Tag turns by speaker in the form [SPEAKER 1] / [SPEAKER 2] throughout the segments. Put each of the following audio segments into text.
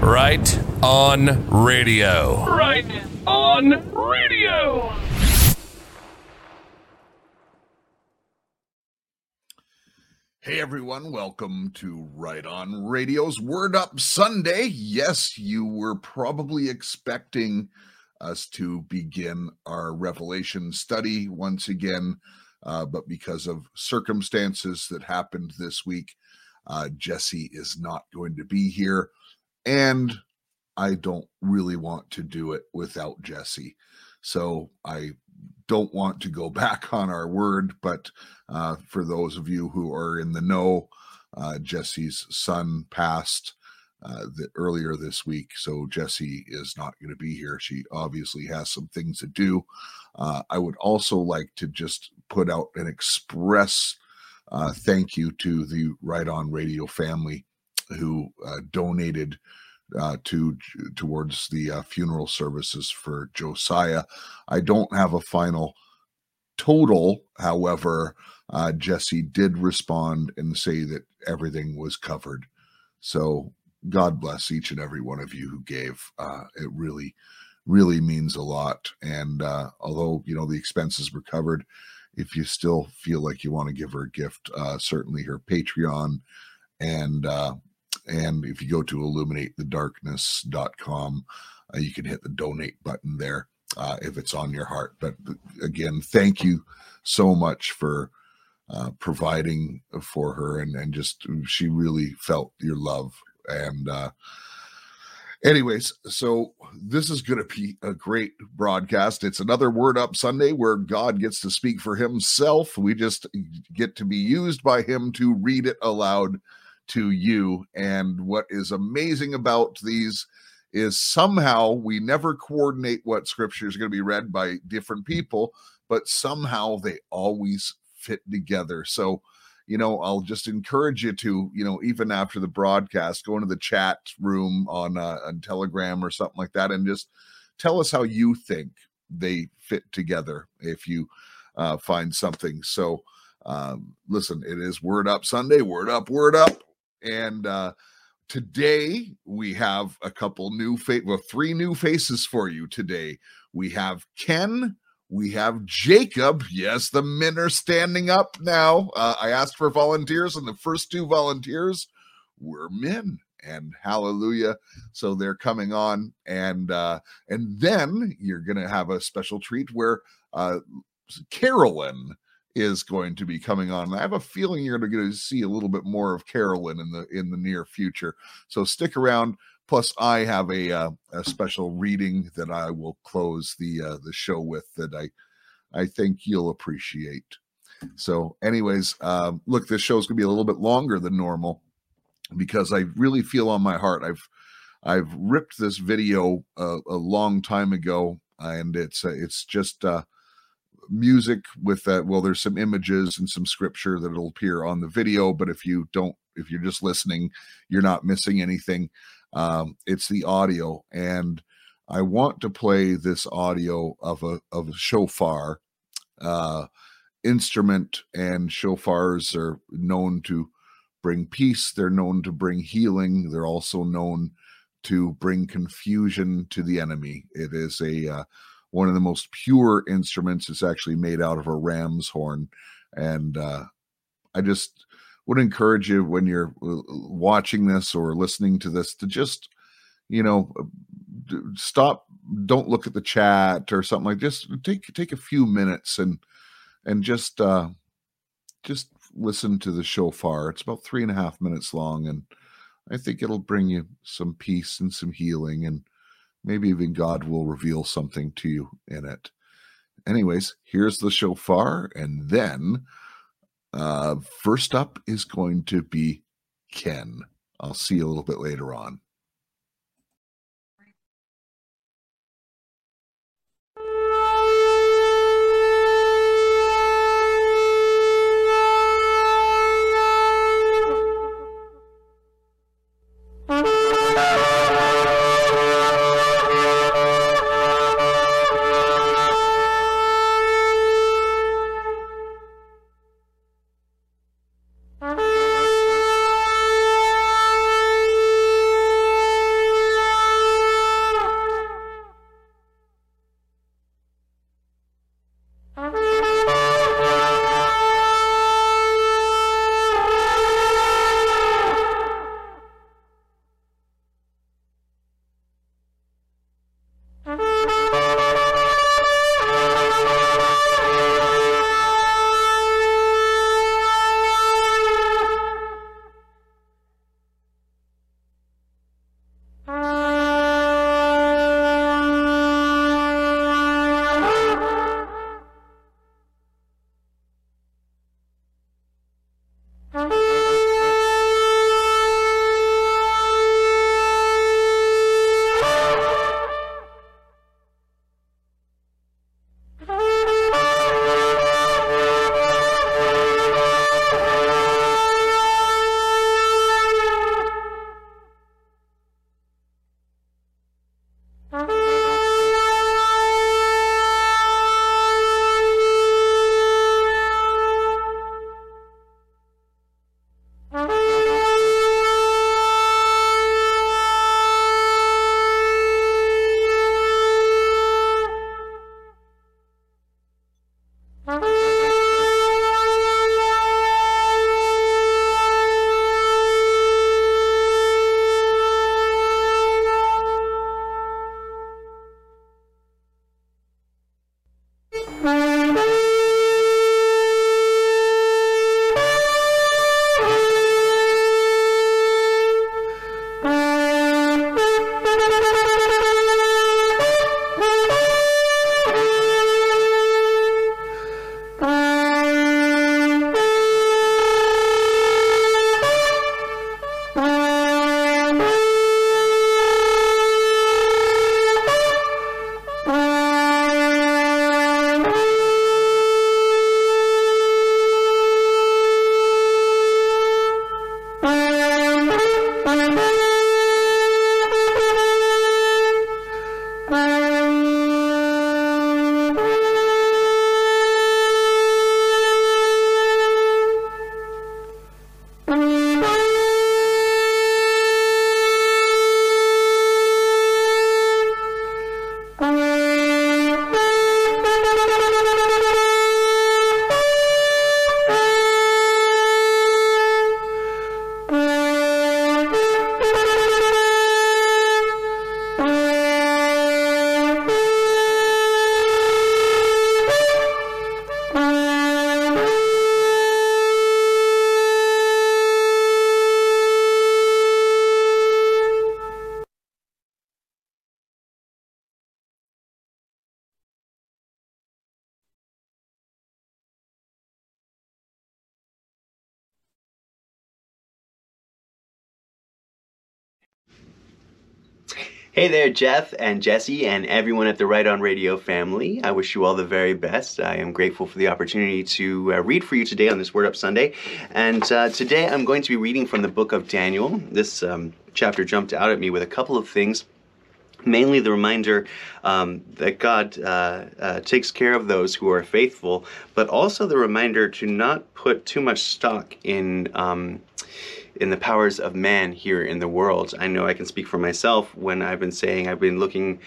[SPEAKER 1] Right on radio.
[SPEAKER 2] Right on radio.
[SPEAKER 3] Hey everyone, welcome to Right On Radio's Word Up Sunday. Yes, you were probably expecting us to begin our Revelation study once again, uh, but because of circumstances that happened this week, uh, Jesse is not going to be here. And I don't really want to do it without Jesse. So I don't want to go back on our word, but uh, for those of you who are in the know, uh, Jesse's son passed uh, the, earlier this week, so Jesse is not going to be here. She obviously has some things to do. Uh, I would also like to just put out an express uh, thank you to the Right On Radio family who uh, donated uh, to towards the uh, funeral services for Josiah. I don't have a final total, however, uh, Jesse did respond and say that everything was covered. So God bless each and every one of you who gave. Uh, it really, really means a lot. And uh, although you know the expenses were covered, if you still feel like you want to give her a gift, uh, certainly her Patreon and and if you go to illuminatethedarkness.com, uh, you can hit the donate button there uh, if it's on your heart. But again, thank you so much for uh, providing for her, and and just she really felt your love. And uh, anyways, so this is going to be a great broadcast. It's another Word Up Sunday where God gets to speak for Himself. We just get to be used by Him to read it aloud to you. And what is amazing about these is somehow we never coordinate what scripture is going to be read by different people, but somehow they always fit together. So, you know, I'll just encourage you to, you know, even after the broadcast, go into the chat room on uh, on Telegram or something like that, and just tell us how you think they fit together. If you uh, find something, so um, listen, it is Word Up Sunday. Word up, word up. And uh, today we have a couple new face, well, three new faces for you today. We have Ken, we have Jacob. Yes, the men are standing up now. Uh, I asked for volunteers, and the first two volunteers were men. And hallelujah! So they're coming on, and uh, and then you're gonna have a special treat where uh, Carolyn is going to be coming on. I have a feeling you're going to get to see a little bit more of Carolyn in the in the near future. So stick around. Plus, I have a uh, a special reading that I will close the uh, the show with that I I think you'll appreciate. So, anyways, um, look, this show is going to be a little bit longer than normal because I really feel on my heart. I've I've ripped this video uh, a long time ago, and it's uh, it's just uh, music with that well there's some images and some scripture that'll appear on the video but if you don't if you're just listening you're not missing anything. Um it's the audio and i want to play this audio of a of a shofar uh instrument and shofars are known to bring peace they're known to bring healing they're also known to bring confusion to the enemy. It is a uh, one of the most pure instruments. It's actually made out of a ram's horn. And uh, I just would encourage you when you're uh, watching this or listening to this to just, you know, uh, stop, don't look at the chat or something like just take take a few minutes and and just uh just listen to the shofar. It's about three and a half minutes long, and I think it'll bring you some peace and some healing and Maybe even God will reveal something to you in it. Anyways, here's the shofar. And then uh, first up is going to be Ken. I'll see you a little bit later on.
[SPEAKER 4] Hey there, Jeff and Jesse and everyone at the Right On Radio family. I wish you all the very best. I am grateful for the opportunity to uh, read for you today on this Word Up Sunday. And uh, today I'm going to be reading from the book of Daniel. This um, chapter jumped out at me with a couple of things mainly the reminder um, that God uh, uh, takes care of those who are faithful, but also the reminder to not put too much stock in. Um, in the powers of man here in the world. I know I can speak for myself when I've been saying I've been looking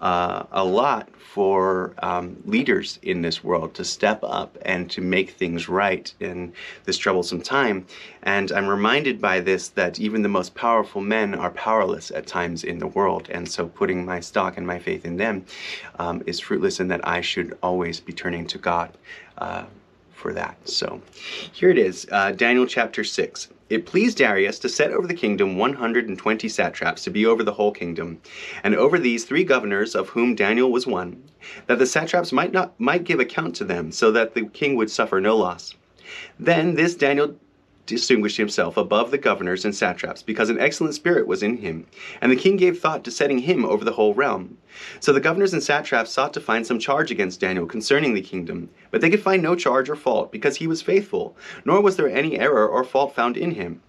[SPEAKER 4] uh, a lot for um, leaders in this world to step up and to make things right in this troublesome time. And I'm reminded by this that even the most powerful men are powerless at times in the world. And so putting my stock and my faith in them um, is fruitless, and that I should always be turning to God. Uh, for that. So here it is uh, Daniel chapter 6. It pleased Darius to set over the kingdom 120 satraps to be over the whole kingdom, and over these three governors, of whom Daniel was one, that the satraps might not might give account to them, so that the king would suffer no loss. Then this Daniel distinguished himself above the governors and satraps, because an excellent spirit was in him, and the king gave thought to setting him over the whole realm. So the governors and satraps sought to find some charge against Daniel concerning the kingdom, but they could find no charge or fault, because he was faithful, nor was there any error or fault found in him.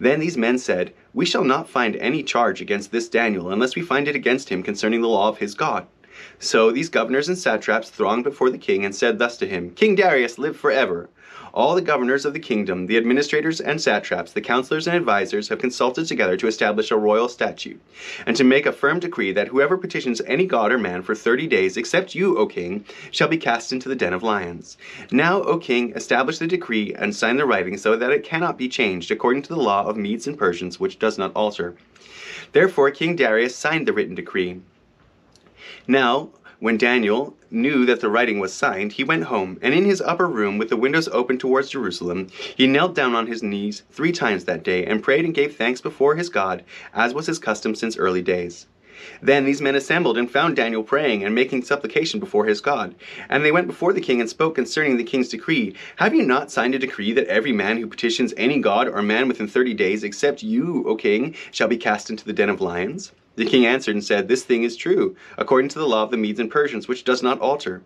[SPEAKER 4] Then these men said, We shall not find any charge against this Daniel, unless we find it against him concerning the law of his God. So these governors and satraps thronged before the king and said thus to him, King Darius, live forever. All the governors of the kingdom, the administrators and satraps, the counselors and advisers have consulted together to establish a royal statute, and to make a firm decree that whoever petitions any god or man for thirty days, except you, O king, shall be cast into the den of lions. Now, O king, establish the decree and sign the writing so that it cannot be changed according to the law of Medes and Persians, which does not alter. Therefore, King Darius signed the written decree. Now, when Daniel knew that the writing was signed, he went home, and in his upper room, with the windows open towards Jerusalem, he knelt down on his knees three times that day, and prayed and gave thanks before his God, as was his custom since early days. Then these men assembled and found Daniel praying and making supplication before his God. And they went before the king and spoke concerning the king's decree. Have you not signed a decree that every man who petitions any god or man within thirty days, except you, O king, shall be cast into the den of lions? The king answered and said, This thing is true, according to the law of the Medes and Persians, which does not alter.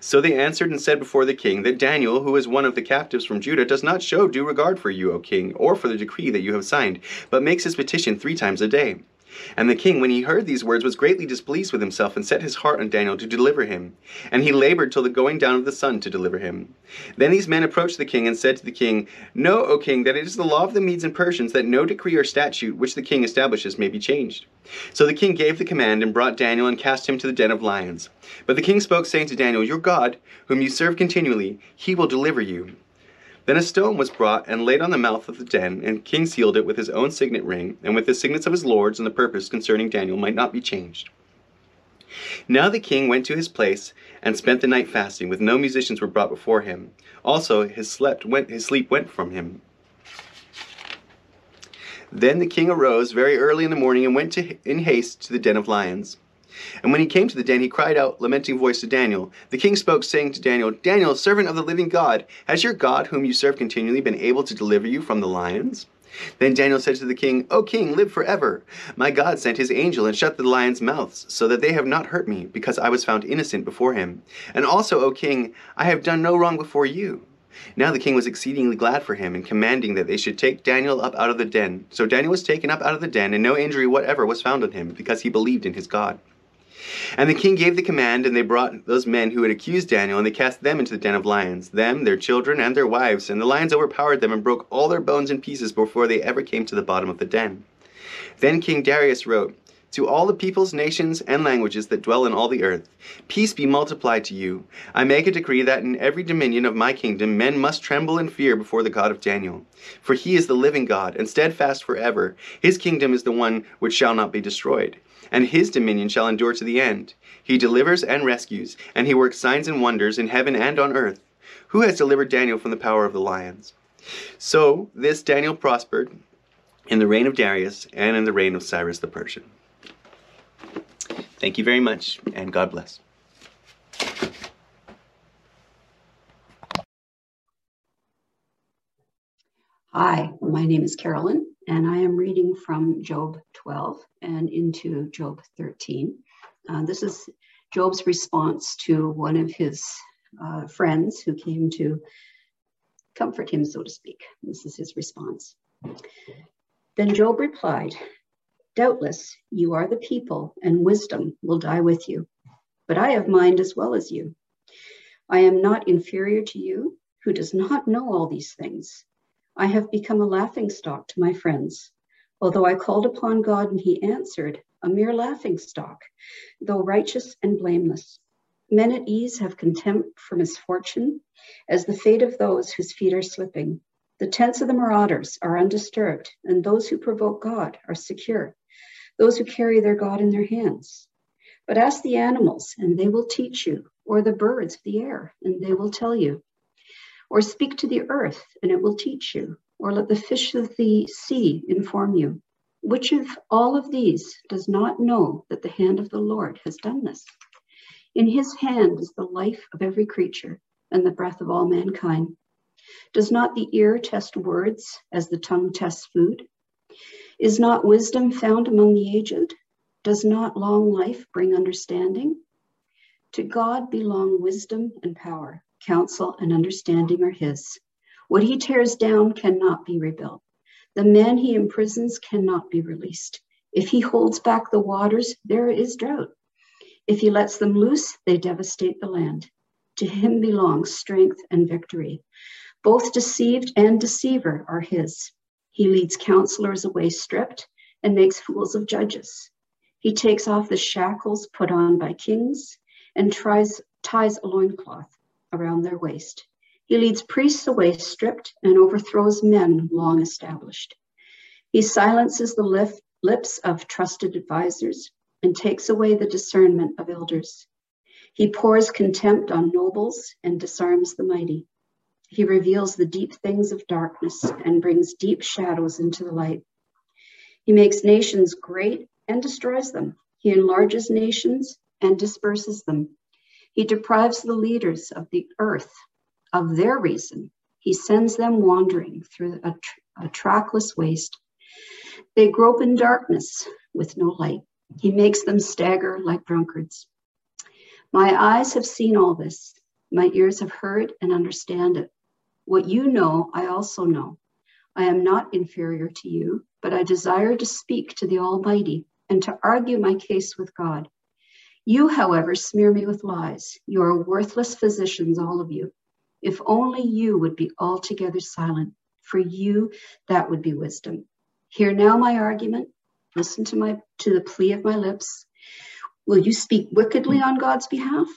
[SPEAKER 4] So they answered and said before the king that Daniel, who is one of the captives from Judah, does not show due regard for you, O king, or for the decree that you have signed, but makes his petition three times a day. And the king, when he heard these words, was greatly displeased with himself, and set his heart on Daniel to deliver him. And he labored till the going down of the sun to deliver him. Then these men approached the king and said to the king, Know, O king, that it is the law of the Medes and Persians that no decree or statute which the king establishes may be changed. So the king gave the command and brought Daniel and cast him to the den of lions. But the king spoke, saying to Daniel, Your God, whom you serve continually, he will deliver you. Then a stone was brought and laid on the mouth of the den, and king sealed it with his own signet ring, and with the signets of his lords, and the purpose concerning Daniel might not be changed. Now the king went to his place and spent the night fasting, with no musicians were brought before him. Also his slept went his sleep went from him. Then the king arose very early in the morning and went to, in haste to the den of lions. And when he came to the den, he cried out, lamenting voice to Daniel. The king spoke, saying to Daniel, Daniel, servant of the living God, has your God, whom you serve continually, been able to deliver you from the lions? Then Daniel said to the king, O king, live forever. My God sent his angel and shut the lions' mouths, so that they have not hurt me, because I was found innocent before him. And also, O king, I have done no wrong before you. Now the king was exceedingly glad for him, and commanding that they should take Daniel up out of the den. So Daniel was taken up out of the den, and no injury whatever was found on him, because he believed in his God. And the king gave the command, and they brought those men who had accused Daniel, and they cast them into the den of lions, them, their children, and their wives. And the lions overpowered them and broke all their bones in pieces before they ever came to the bottom of the den. Then King Darius wrote, to all the peoples, nations, and languages that dwell in all the earth, peace be multiplied to you. I make a decree that in every dominion of my kingdom men must tremble and fear before the God of Daniel. For he is the living God, and steadfast forever. His kingdom is the one which shall not be destroyed and his dominion shall endure to the end. He delivers and rescues, and he works signs and wonders in heaven and on earth. Who has delivered Daniel from the power of the lions? So this Daniel prospered in the reign of Darius and in the reign of Cyrus the Persian. Thank you very much, and God bless.
[SPEAKER 5] Hi, my name is Carolyn, and I am reading from Job 12 and into Job 13. Uh, this is Job's response to one of his uh, friends who came to comfort him, so to speak. This is his response. Then Job replied, Doubtless you are the people, and wisdom will die with you. But I have mind as well as you. I am not inferior to you, who does not know all these things. I have become a laughing stock to my friends. Although I called upon God and he answered, a mere laughing stock, though righteous and blameless. Men at ease have contempt for misfortune, as the fate of those whose feet are slipping. The tents of the marauders are undisturbed, and those who provoke God are secure, those who carry their God in their hands. But ask the animals, and they will teach you, or the birds of the air, and they will tell you. Or speak to the earth, and it will teach you. Or let the fish of the sea inform you. Which of all of these does not know that the hand of the Lord has done this? In his hand is the life of every creature and the breath of all mankind. Does not the ear test words as the tongue tests food? Is not wisdom found among the aged? Does not long life bring understanding? To God belong wisdom and power counsel, and understanding are his. What he tears down cannot be rebuilt. The men he imprisons cannot be released. If he holds back the waters, there is drought. If he lets them loose, they devastate the land. To him belongs strength and victory. Both deceived and deceiver are his. He leads counselors away stripped and makes fools of judges. He takes off the shackles put on by kings and tries, ties a loincloth around their waist. He leads priests away stripped and overthrows men long established. He silences the lip, lips of trusted advisors and takes away the discernment of elders. He pours contempt on nobles and disarms the mighty. He reveals the deep things of darkness and brings deep shadows into the light. He makes nations great and destroys them. He enlarges nations and disperses them. He deprives the leaders of the earth of their reason. He sends them wandering through a, a trackless waste. They grope in darkness with no light. He makes them stagger like drunkards. My eyes have seen all this. My ears have heard and understand it. What you know, I also know. I am not inferior to you, but I desire to speak to the Almighty and to argue my case with God. You, however, smear me with lies. You are worthless physicians, all of you. If only you would be altogether silent. For you, that would be wisdom. Hear now my argument. Listen to my to the plea of my lips. Will you speak wickedly on God's behalf?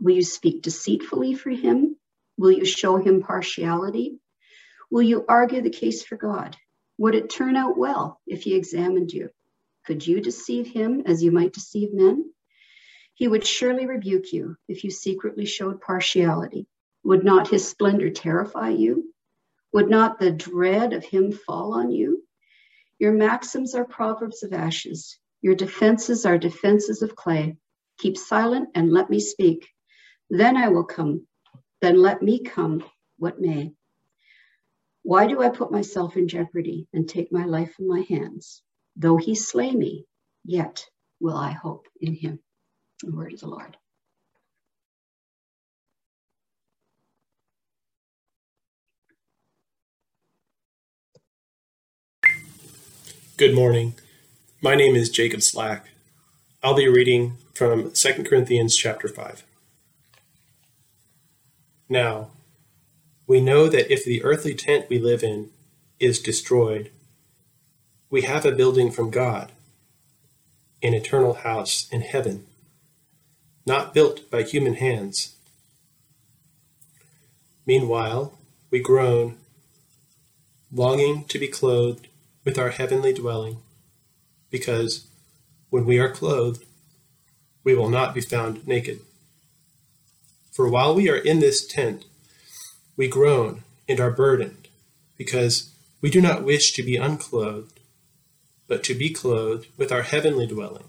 [SPEAKER 5] Will you speak deceitfully for him? Will you show him partiality? Will you argue the case for God? Would it turn out well if he examined you? Could you deceive him as you might deceive men? He would surely rebuke you if you secretly showed partiality. Would not his splendor terrify you? Would not the dread of him fall on you? Your maxims are proverbs of ashes. Your defenses are defenses of clay. Keep silent and let me speak. Then I will come. Then let me come, what may. Why do I put myself in jeopardy and take my life in my hands? Though he slay me, yet will I hope in him. The word of the Lord.
[SPEAKER 6] Good morning. My name is Jacob Slack. I'll be reading from 2 Corinthians chapter 5. Now, we know that if the earthly tent we live in is destroyed, we have a building from God, an eternal house in heaven not built by human hands. Meanwhile, we groan, longing to be clothed with our heavenly dwelling, because when we are clothed, we will not be found naked. For while we are in this tent, we groan and are burdened, because we do not wish to be unclothed, but to be clothed with our heavenly dwelling,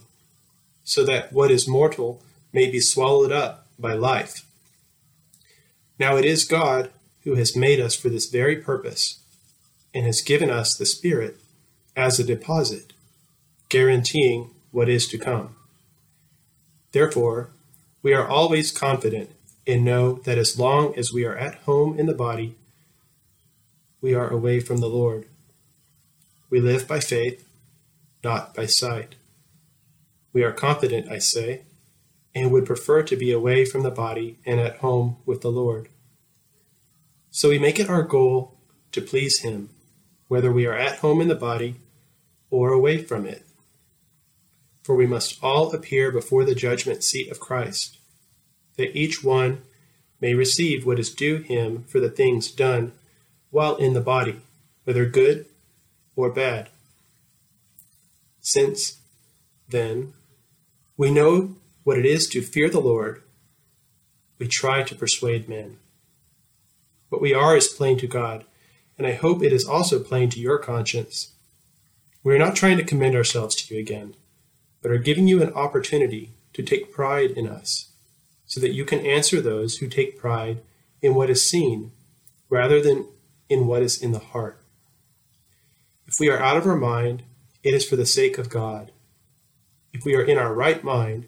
[SPEAKER 6] so that what is mortal may be swallowed up by life. Now it is God who has made us for this very purpose and has given us the Spirit as a deposit, guaranteeing what is to come. Therefore, we are always confident and know that as long as we are at home in the body, we are away from the Lord. We live by faith, not by sight. We are confident, I say, and would prefer to be away from the body and at home with the Lord. So we make it our goal to please Him, whether we are at home in the body or away from it. For we must all appear before the judgment seat of Christ, that each one may receive what is due him for the things done while in the body, whether good or bad. Since, then, we know what it is to fear the Lord, we try to persuade men. What we are is plain to God, and I hope it is also plain to your conscience. We are not trying to commend ourselves to you again, but are giving you an opportunity to take pride in us, so that you can answer those who take pride in what is seen rather than in what is in the heart. If we are out of our mind, it is for the sake of God. If we are in our right mind,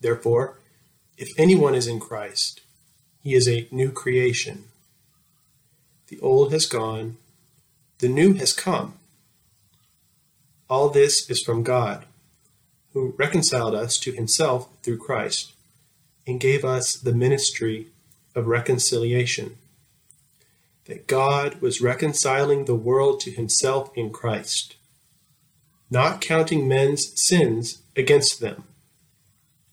[SPEAKER 6] Therefore, if anyone is in Christ, he is a new creation. The old has gone, the new has come. All this is from God, who reconciled us to himself through Christ, and gave us the ministry of reconciliation. That God was reconciling the world to himself in Christ, not counting men's sins against them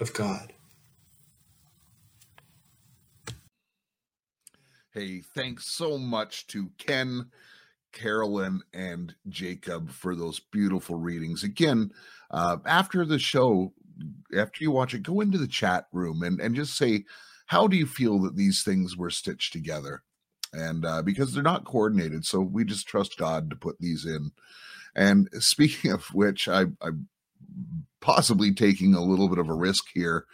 [SPEAKER 6] of God.
[SPEAKER 3] Hey, thanks so much to Ken, Carolyn, and Jacob for those beautiful readings. Again, uh, after the show, after you watch it, go into the chat room and, and just say, how do you feel that these things were stitched together? And uh, because they're not coordinated, so we just trust God to put these in. And speaking of which, I, I possibly taking a little bit of a risk here.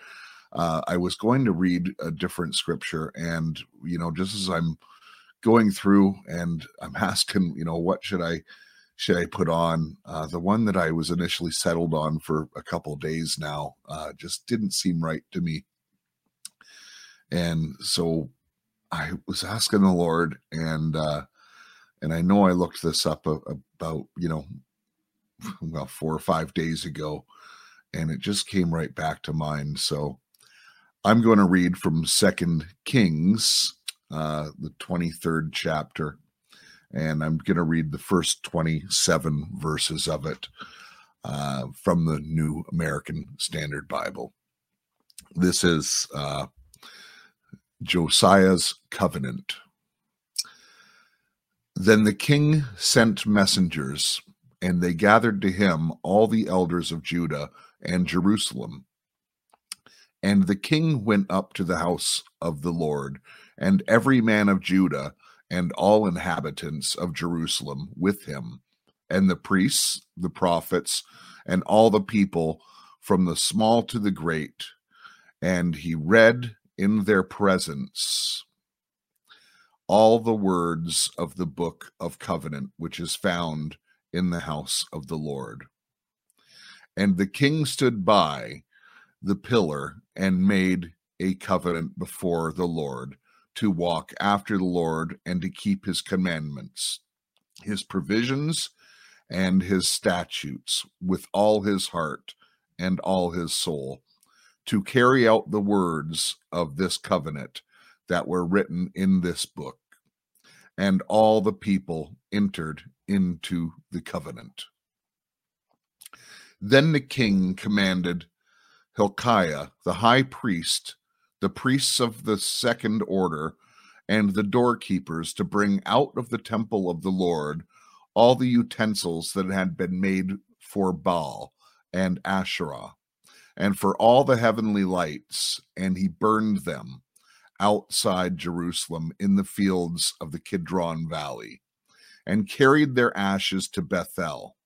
[SPEAKER 3] Uh, I was going to read a different scripture, and you know, just as I'm going through and I'm asking, you know, what should I should I put on? Uh, the one that I was initially settled on for a couple days now uh, just didn't seem right to me, and so I was asking the Lord, and uh, and I know I looked this up about you know well four or five days ago and it just came right back to mind. So I'm going to read from Second Kings, uh, the 23rd chapter, and I'm going to read the first 27 verses of it uh, from the New American Standard Bible. This is uh, Josiah's covenant. Then the king sent messengers, and they gathered to him all the elders of Judah and Jerusalem. And the king went up to the house of the Lord, and every man of Judah and all inhabitants of Jerusalem with him, and the priests, the prophets, and all the people, from the small to the great. And he read in their presence all the words of the book of covenant, which is found in the house of the Lord. And the king stood by the pillar and made a covenant before the Lord to walk after the Lord and to keep his commandments, his provisions, and his statutes with all his heart and all his soul, to carry out the words of this covenant that were written in this book. And all the people entered into the covenant. Then the king commanded Hilkiah, the high priest, the priests of the second order, and the doorkeepers to bring out of the temple of the Lord all the utensils that had been made for Baal and Asherah, and for all the heavenly lights, and he burned them outside Jerusalem in the fields of the Kidron Valley, and carried their ashes to Bethel.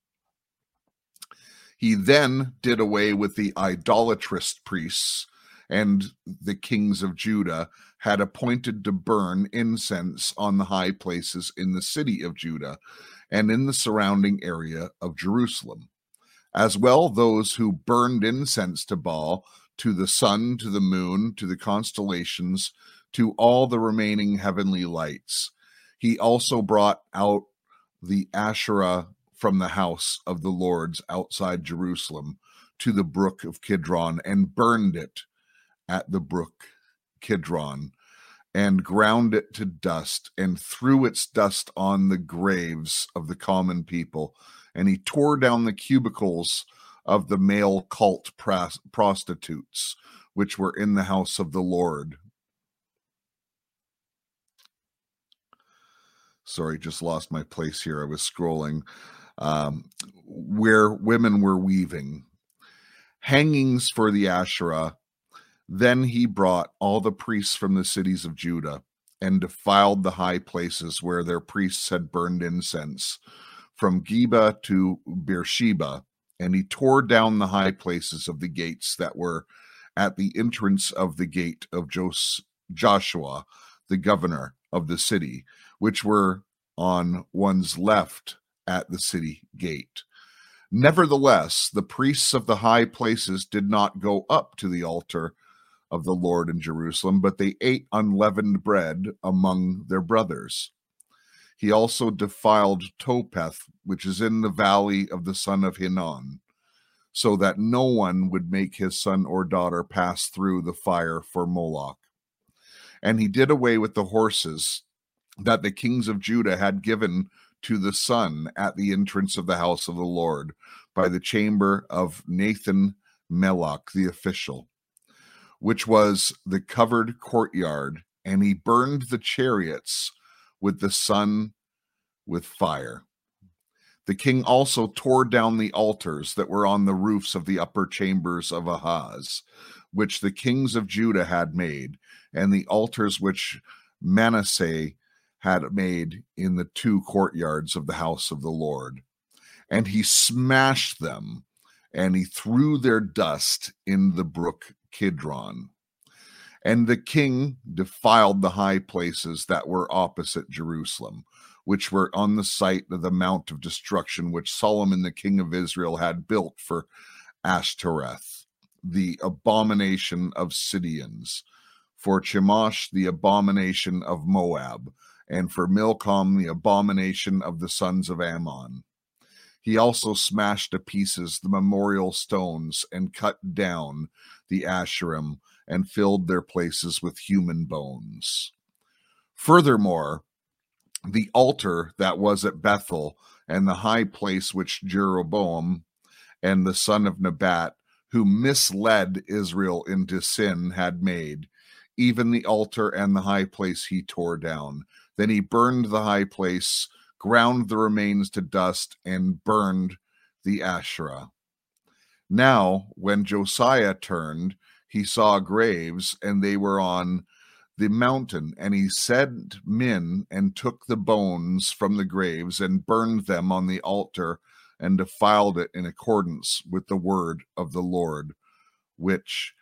[SPEAKER 3] He then did away with the idolatrous priests and the kings of Judah had appointed to burn incense on the high places in the city of Judah and in the surrounding area of Jerusalem. As well, those who burned incense to Baal, to the sun, to the moon, to the constellations, to all the remaining heavenly lights. He also brought out the Asherah from the house of the Lords outside Jerusalem to the brook of Kidron and burned it at the brook Kidron and ground it to dust and threw its dust on the graves of the common people. And he tore down the cubicles of the male cult pras- prostitutes, which were in the house of the Lord. Sorry, just lost my place here. I was scrolling. Um, where women were weaving hangings for the Asherah. Then he brought all the priests from the cities of Judah and defiled the high places where their priests had burned incense, from Geba to Beersheba, and he tore down the high places of the gates that were at the entrance of the gate of Jos- Joshua, the governor of the city, which were on one's left at the city gate. Nevertheless, the priests of the high places did not go up to the altar of the Lord in Jerusalem, but they ate unleavened bread among their brothers. He also defiled Topheth, which is in the valley of the son of Hinnom, so that no one would make his son or daughter pass through the fire for Moloch. And he did away with the horses that the kings of Judah had given to the sun at the entrance of the house of the Lord by the chamber of Nathan Melech, the official which was the covered courtyard, and he burned the chariots with the sun with fire. The king also tore down the altars that were on the roofs of the upper chambers of Ahaz, which the kings of Judah had made, and the altars which Manasseh had made in the two courtyards of the house of the Lord. And he smashed them, and he threw their dust in the brook Kidron. And the king defiled the high places that were opposite Jerusalem, which were on the site of the Mount of Destruction, which Solomon the king of Israel had built for Ashtoreth, the abomination of Sidonians, for Chemosh, the abomination of Moab, and for Milcom, the abomination of the sons of Ammon. He also smashed to pieces the memorial stones and cut down the Asherim and filled their places with human bones. Furthermore, the altar that was at Bethel and the high place which Jeroboam and the son of Nebat, who misled Israel into sin, had made, even the altar and the high place he tore down. Then he burned the high place, ground the remains to dust, and burned the Asherah. Now, when Josiah turned, he saw graves, and they were on the mountain. And he sent men and took the bones from the graves and burned them on the altar and defiled it in accordance with the word of the Lord, which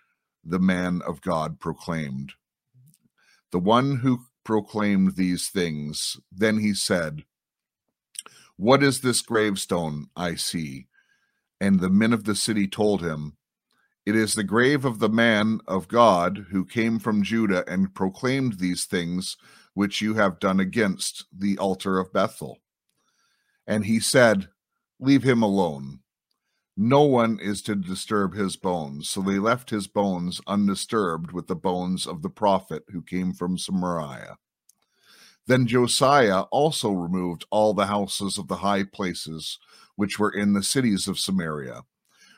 [SPEAKER 3] the man of God proclaimed. The one who proclaimed these things, then he said, What is this gravestone I see? And the men of the city told him, It is the grave of the man of God who came from Judah and proclaimed these things which you have done against the altar of Bethel. And he said, leave him alone. No one is to disturb his bones. So they left his bones undisturbed with the bones of the prophet who came from Samaria. Then Josiah also removed all the houses of the high places which were in the cities of Samaria,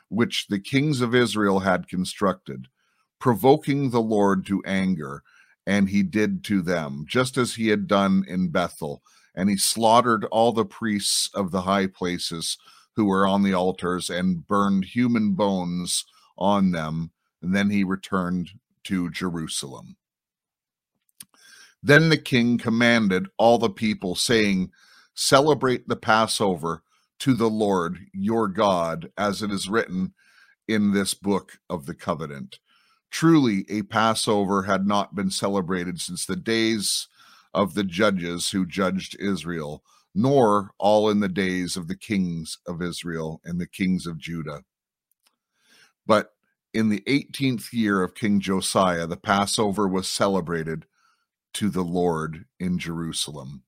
[SPEAKER 3] which the kings of Israel had constructed, provoking the Lord to anger, and he did to them, just as he had done in Bethel. And he slaughtered all the priests of the high places who were on the altars and burned human bones on them. And then he returned to Jerusalem. Then the king commanded all the people, saying, Celebrate the Passover to the Lord your God, as it is written in this book of the covenant. Truly, a Passover had not been celebrated since the days of the judges who judged Israel, nor all in the days of the kings of Israel and the kings of Judah. But in the 18th year of King Josiah, the Passover was celebrated to the Lord in Jerusalem.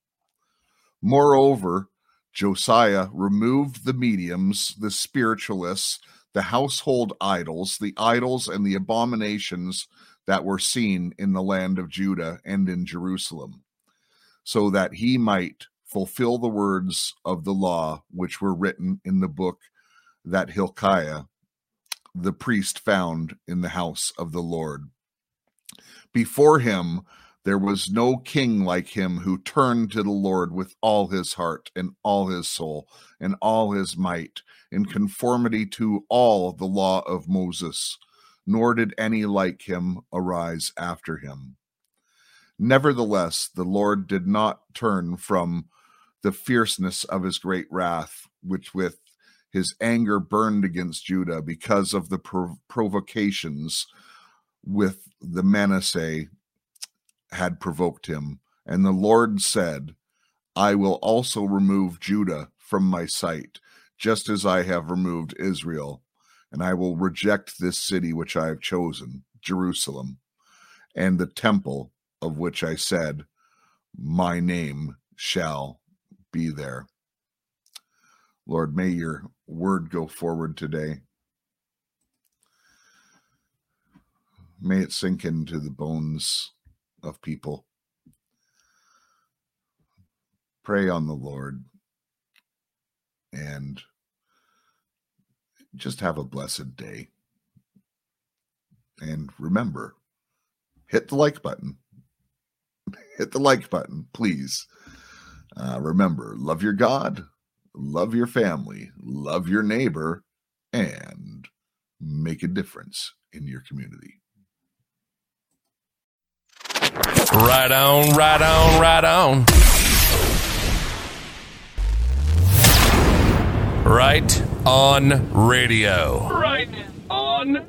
[SPEAKER 3] Moreover, Josiah removed the mediums, the spiritualists, the household idols, the idols and the abominations that were seen in the land of Judah and in Jerusalem, so that he might fulfill the words of the law which were written in the book that Hilkiah the priest found in the house of the Lord. Before him there was no king like him who turned to the Lord with all his heart and all his soul and all his might, in conformity to all the law of Moses, nor did any like him arise after him. Nevertheless, the Lord did not turn from the fierceness of his great wrath, which with his anger burned against Judah because of the prov- provocations with the Manasseh had provoked him. And the Lord said, I will also remove Judah from my sight, just as I have removed Israel. And I will reject this city which I have chosen, Jerusalem, and the temple of which I said, My name shall be there. Lord, may your word go forward today. May it sink into the bones of people. Pray on the Lord and just have a blessed day. And remember, hit the like button. Hit the like button, please. Uh, remember, love your God, love your family, love your neighbor, and make a difference in your community.
[SPEAKER 1] Right on, right on, right on. Right on radio.
[SPEAKER 2] Right on